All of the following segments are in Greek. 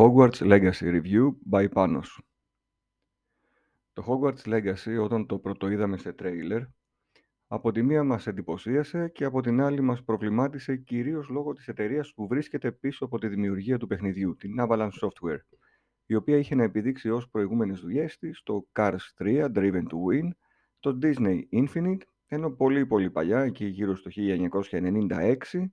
Hogwarts Legacy Review by Panos. Το Hogwarts Legacy όταν το πρωτοείδαμε σε τρέιλερ από τη μία μας εντυπωσίασε και από την άλλη μας προβλημάτισε κυρίως λόγω της εταιρείας που βρίσκεται πίσω από τη δημιουργία του παιχνιδιού, την Avalanche Software, η οποία είχε να επιδείξει ως προηγούμενες δουλειές της το Cars 3 Driven to Win, το Disney Infinite, ενώ πολύ πολύ παλιά, εκεί γύρω στο 1996,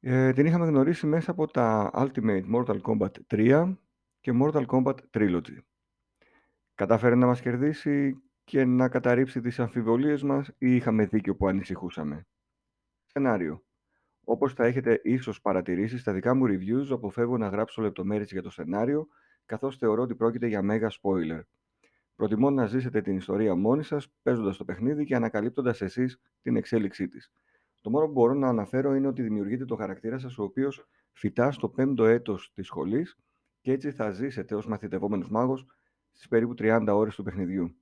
ε, την είχαμε γνωρίσει μέσα από τα Ultimate Mortal Kombat 3 και Mortal Kombat Trilogy. Κατάφερε να μας κερδίσει και να καταρρύψει τις αμφιβολίες μας ή είχαμε δίκιο που ανησυχούσαμε. Σενάριο. Όπως θα έχετε ίσως παρατηρήσει στα δικά μου reviews, αποφεύγω να γράψω λεπτομέρειες για το σενάριο, καθώς θεωρώ ότι πρόκειται για μέγα spoiler. Προτιμώ να ζήσετε την ιστορία μόνοι σας, παίζοντας το παιχνίδι και ανακαλύπτοντας εσείς την εξέλιξή της. Το μόνο που μπορώ να αναφέρω είναι ότι δημιουργείται το χαρακτήρα σας, ο οποίος φυτάς στο πέμπτο έτος της σχολής και έτσι θα ζήσετε ως μαθητευόμενος μάγος στις περίπου 30 ώρες του παιχνιδιού.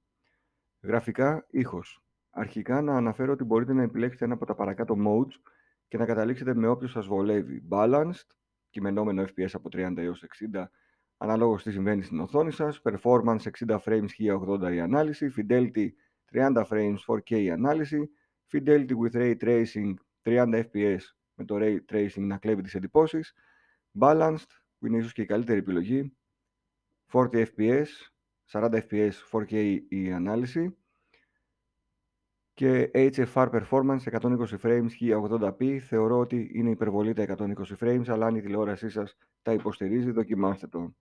Γραφικά, ήχος. Αρχικά να αναφέρω ότι μπορείτε να επιλέξετε ένα από τα παρακάτω modes και να καταλήξετε με όποιο σας βολεύει. Balanced, κειμενόμενο FPS από 30 έως 60, αναλόγως τι συμβαίνει στην οθόνη σας, Performance 60 frames 1080 η ανάλυση, Fidelity 30 frames 4K η ανάλυση, Fidelity with Ray Tracing 30 fps με το Ray Tracing να κλέβει τις εντυπώσεις, Balanced που είναι ίσως και η καλύτερη επιλογή, 40 fps, 40 fps 4K η ανάλυση και HFR Performance 120 frames 1080p θεωρώ ότι είναι υπερβολή τα 120 frames αλλά αν η τηλεόρασή σας τα υποστηρίζει δοκιμάστε το.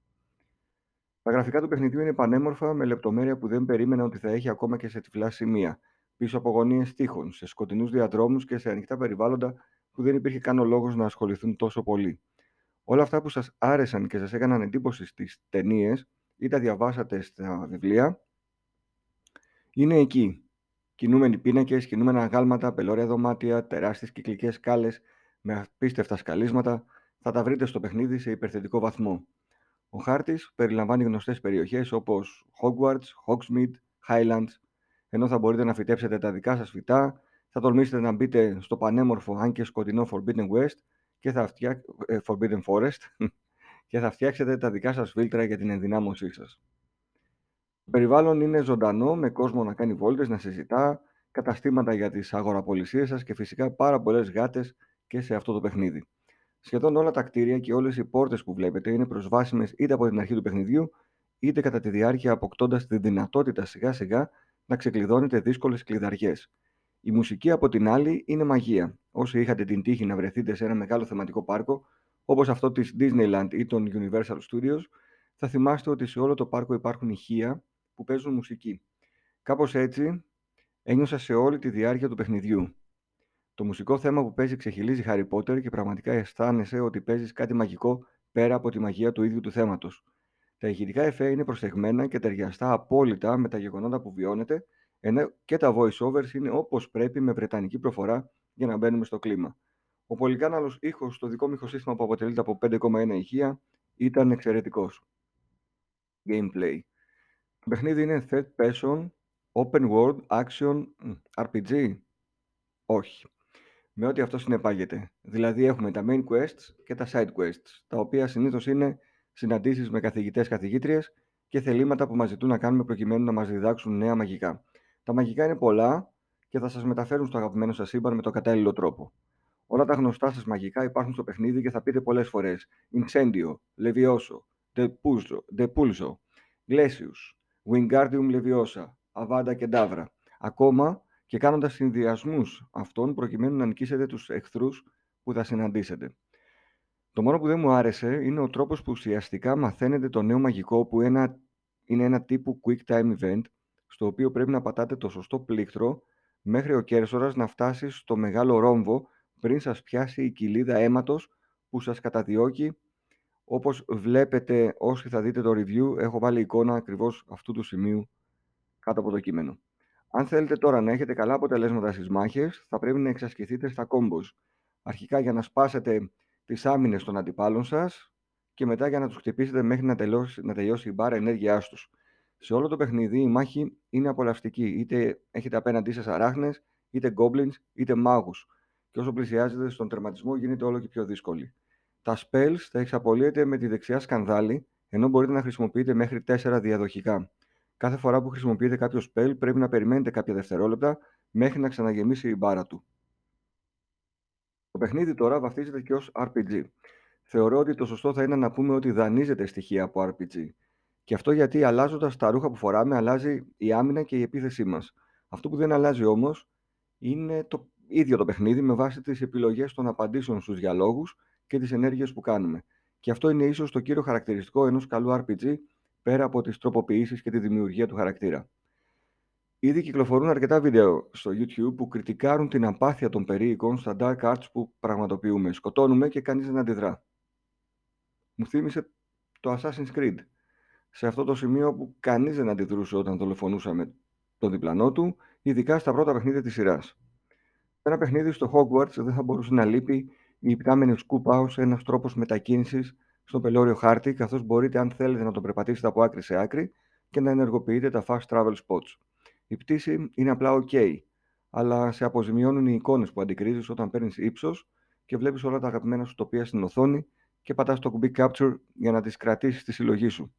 Τα γραφικά του παιχνιδιού είναι πανέμορφα με λεπτομέρεια που δεν περίμενα ότι θα έχει ακόμα και σε τυφλά σημεία πίσω από γωνίες τείχων, σε σκοτεινούς διαδρόμους και σε ανοιχτά περιβάλλοντα που δεν υπήρχε καν ο λόγος να ασχοληθούν τόσο πολύ. Όλα αυτά που σας άρεσαν και σας έκαναν εντύπωση στις ταινίες ή τα διαβάσατε στα βιβλία, είναι εκεί. Κινούμενοι πίνακες, κινούμενα γάλματα, πελώρια δωμάτια, τεράστιες κυκλικές σκάλες με απίστευτα σκαλίσματα, θα τα βρείτε στο παιχνίδι σε υπερθετικό βαθμό. Ο χάρτης περιλαμβάνει γνωστές περιοχές όπως Hogwarts, Hogsmeade, Highlands, ενώ θα μπορείτε να φυτέψετε τα δικά σας φυτά, θα τολμήσετε να μπείτε στο πανέμορφο αν και σκοτεινό Forbidden West και θα φτιάξ... Ε, Forbidden Forest και θα φτιάξετε τα δικά σας φίλτρα για την ενδυνάμωσή σας. Το περιβάλλον είναι ζωντανό, με κόσμο να κάνει βόλτες, να συζητά, καταστήματα για τις αγοραπολισίες σας και φυσικά πάρα πολλές γάτες και σε αυτό το παιχνίδι. Σχεδόν όλα τα κτίρια και όλες οι πόρτες που βλέπετε είναι προσβάσιμες είτε από την αρχή του παιχνιδιού, είτε κατά τη διάρκεια αποκτώντας τη δυνατότητα σιγά σιγά να ξεκλειδώνετε δύσκολες κλειδαριές. Η μουσική από την άλλη είναι μαγεία. Όσοι είχατε την τύχη να βρεθείτε σε ένα μεγάλο θεματικό πάρκο, όπως αυτό της Disneyland ή των Universal Studios, θα θυμάστε ότι σε όλο το πάρκο υπάρχουν ηχεία που παίζουν μουσική. Κάπως έτσι ένιωσα σε όλη τη διάρκεια του παιχνιδιού. Το μουσικό θέμα που παίζει ξεχυλίζει Harry Potter και πραγματικά αισθάνεσαι ότι παίζεις κάτι μαγικό πέρα από τη μαγεία του ίδιου του θέματος. Τα ηχητικά εφέ είναι προσεγμένα και ταιριαστά απόλυτα με τα γεγονότα που βιώνετε, ενώ και τα voice-overs είναι όπως πρέπει με βρετανική προφορά για να μπαίνουμε στο κλίμα. Ο πολυκάναλος ήχος στο δικό μου ηχοσύστημα που αποτελείται από 5,1 ηχεία ήταν εξαιρετικός. Gameplay. Το παιχνίδι είναι third person, open world, action, RPG; Όχι. Με ό,τι αυτό συνεπάγεται. Δηλαδή έχουμε τα main quests και τα side quests, τα οποία συνήθως είναι συναντήσεις με καθηγητέ-καθηγήτριε και θελήματα που μας ζητούν να κάνουμε προκειμένου να μας διδάξουν νέα μαγικά. Τα μαγικά είναι πολλά και θα σας μεταφέρουν στο αγαπημένο σας σύμπαν με το κατάλληλο τρόπο. Όλα τα γνωστά σας μαγικά υπάρχουν στο παιχνίδι και θα πείτε πολλές φορές Incendio, Levioso, Depulso, Glacius, Wingardium Leviosa, Avada και Davra. Ακόμα και κάνοντας συνδυασμούς αυτών προκειμένου να νικήσετε τους εχθρούς που θα συναντήσετε. Το μόνο που δεν μου άρεσε είναι ο τρόπος που ουσιαστικά μαθαίνετε το νέο μαγικό που ένα, είναι ένα τύπου quick time event στο οποίο πρέπει να πατάτε το σωστό πλήκτρο μέχρι ο κέρσορας να φτάσει στο μεγάλο ρόμβο πριν σας πιάσει η κοιλίδα αίματος που σας καταδιώκει όπως βλέπετε όσοι θα δείτε το review έχω βάλει εικόνα ακριβώς αυτού του σημείου κάτω από το κείμενο. Αν θέλετε τώρα να έχετε καλά αποτελέσματα στις μάχες θα πρέπει να εξασκηθείτε στα combos. Αρχικά για να σπάσετε τις άμυνες των αντιπάλων σας και μετά για να τους χτυπήσετε μέχρι να τελειώσει, να τελειώσει η μπάρα ενέργειάς τους. Σε όλο το παιχνίδι η μάχη είναι απολαυστική. Είτε έχετε απέναντί σας αράχνες, είτε goblins, είτε μάγους. Και όσο πλησιάζετε στον τερματισμό γίνεται όλο και πιο δύσκολη. Τα spells θα εξαπολύετε με τη δεξιά σκανδάλη, ενώ μπορείτε να χρησιμοποιείτε μέχρι 4 διαδοχικά. Κάθε φορά που χρησιμοποιείτε κάποιο spell πρέπει να περιμένετε κάποια δευτερόλεπτα μέχρι να ξαναγεμίσει η μπάρα του. Το παιχνίδι τώρα βαφτίζεται και ως RPG. Θεωρώ ότι το σωστό θα είναι να πούμε ότι δανείζεται στοιχεία από RPG. Και αυτό γιατί αλλάζοντας τα ρούχα που φοράμε, αλλάζει η άμυνα και η επίθεσή μας. Αυτό που δεν αλλάζει όμως είναι το ίδιο το παιχνίδι με βάση τις επιλογές των απαντήσεων στους διαλόγους και τις ενέργειες που κάνουμε. Και αυτό είναι ίσως το κύριο χαρακτηριστικό ενός καλού RPG πέρα από τις τροποποιήσεις και τη δημιουργία του χαρακτήρα. Ήδη κυκλοφορούν αρκετά βίντεο στο YouTube που κριτικάρουν την απάθεια των περίοικων στα Dark Arts που πραγματοποιούμε. Σκοτώνουμε και κανείς δεν αντιδρά. Μου θύμισε το Assassin's Creed. Σε αυτό το σημείο που κανείς δεν αντιδρούσε όταν δολοφονούσαμε τον διπλανό του, ειδικά στα πρώτα παιχνίδια της σειράς. Ένα παιχνίδι στο Hogwarts δεν θα μπορούσε να λείπει η υπτάμενη σκούπα ως ένας τρόπος μετακίνησης στον πελώριο χάρτη, καθώς μπορείτε αν θέλετε να το περπατήσετε από άκρη σε άκρη και να ενεργοποιείτε τα fast travel spots. Η πτήση είναι απλά ok, αλλά σε αποζημιώνουν οι εικόνες που αντικρίζεις όταν παίρνεις ύψος και βλέπεις όλα τα αγαπημένα σου τοπία στην οθόνη και πατάς το κουμπί Capture για να τις κρατήσεις στη συλλογή σου.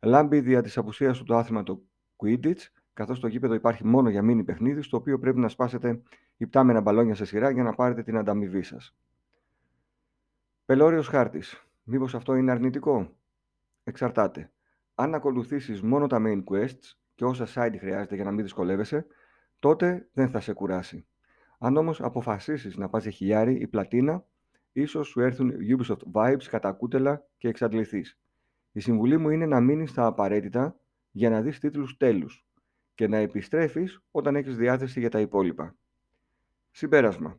Λάμπει δια της απουσίας του το άθλημα το Quidditch, καθώς το γήπεδο υπάρχει μόνο για μίνι παιχνίδι, στο οποίο πρέπει να σπάσετε υπτάμενα μπαλόνια σε σειρά για να πάρετε την ανταμοιβή σας. Πελώριος χάρτης. Μήπως αυτό είναι αρνητικό; Εξαρτάται. Αν ακολουθήσεις μόνο τα main quests και όσα side χρειάζεται για να μην δυσκολεύεσαι, τότε δεν θα σε κουράσει. Αν όμως αποφασίσεις να πας για χιλιάρι ή πλατίνα, ίσως σου έρθουν Ubisoft vibes κατά κούτελα και εξαντληθείς. Η συμβουλή μου είναι να μείνεις στα απαραίτητα για να δεις τίτλους τέλους και να επιστρέφεις όταν έχεις διάθεση για τα υπόλοιπα. Συμπέρασμα.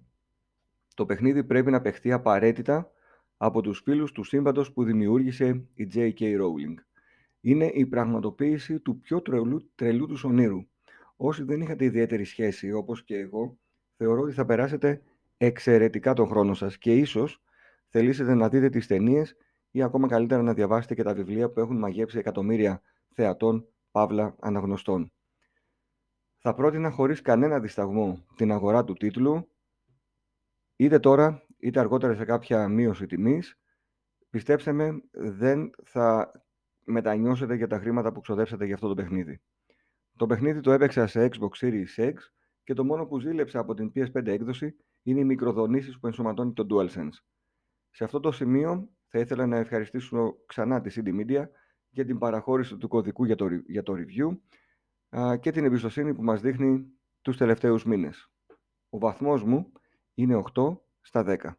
Το παιχνίδι πρέπει να παιχτεί απαραίτητα από τους φίλους του σύμπαντος που δημιούργησε η J.K. Rowling. Είναι η πραγματοποίηση του πιο τρελού, τρελού του ονείρου. Όσοι δεν είχατε ιδιαίτερη σχέση, όπως και εγώ, θεωρώ ότι θα περάσετε εξαιρετικά τον χρόνο σας και ίσως θελήσετε να δείτε τις ταινίες ή ακόμα καλύτερα να διαβάσετε και τα βιβλία που έχουν μαγέψει εκατομμύρια θεατών, παύλα, αναγνωστών. Θα πρότεινα χωρίς κανένα δισταγμό την αγορά του τίτλου, είτε τώρα είτε αργότερα σε κάποια μείωση τιμής. Πιστέψτε με, δεν θα μετανιώσετε για τα χρήματα που ξοδέψατε για αυτό το παιχνίδι. Το παιχνίδι το έπαιξα σε Xbox Series X και το μόνο που ζήλεψα από την PS5 έκδοση είναι οι μικροδονήσεις που ενσωματώνει το DualSense. Σε αυτό το σημείο θα ήθελα να ευχαριστήσω ξανά τη CD Media για την παραχώρηση του κωδικού για το, για το review και την εμπιστοσύνη που μας δείχνει τους τελευταίους μήνες. Ο βαθμός μου είναι 8 στα 10.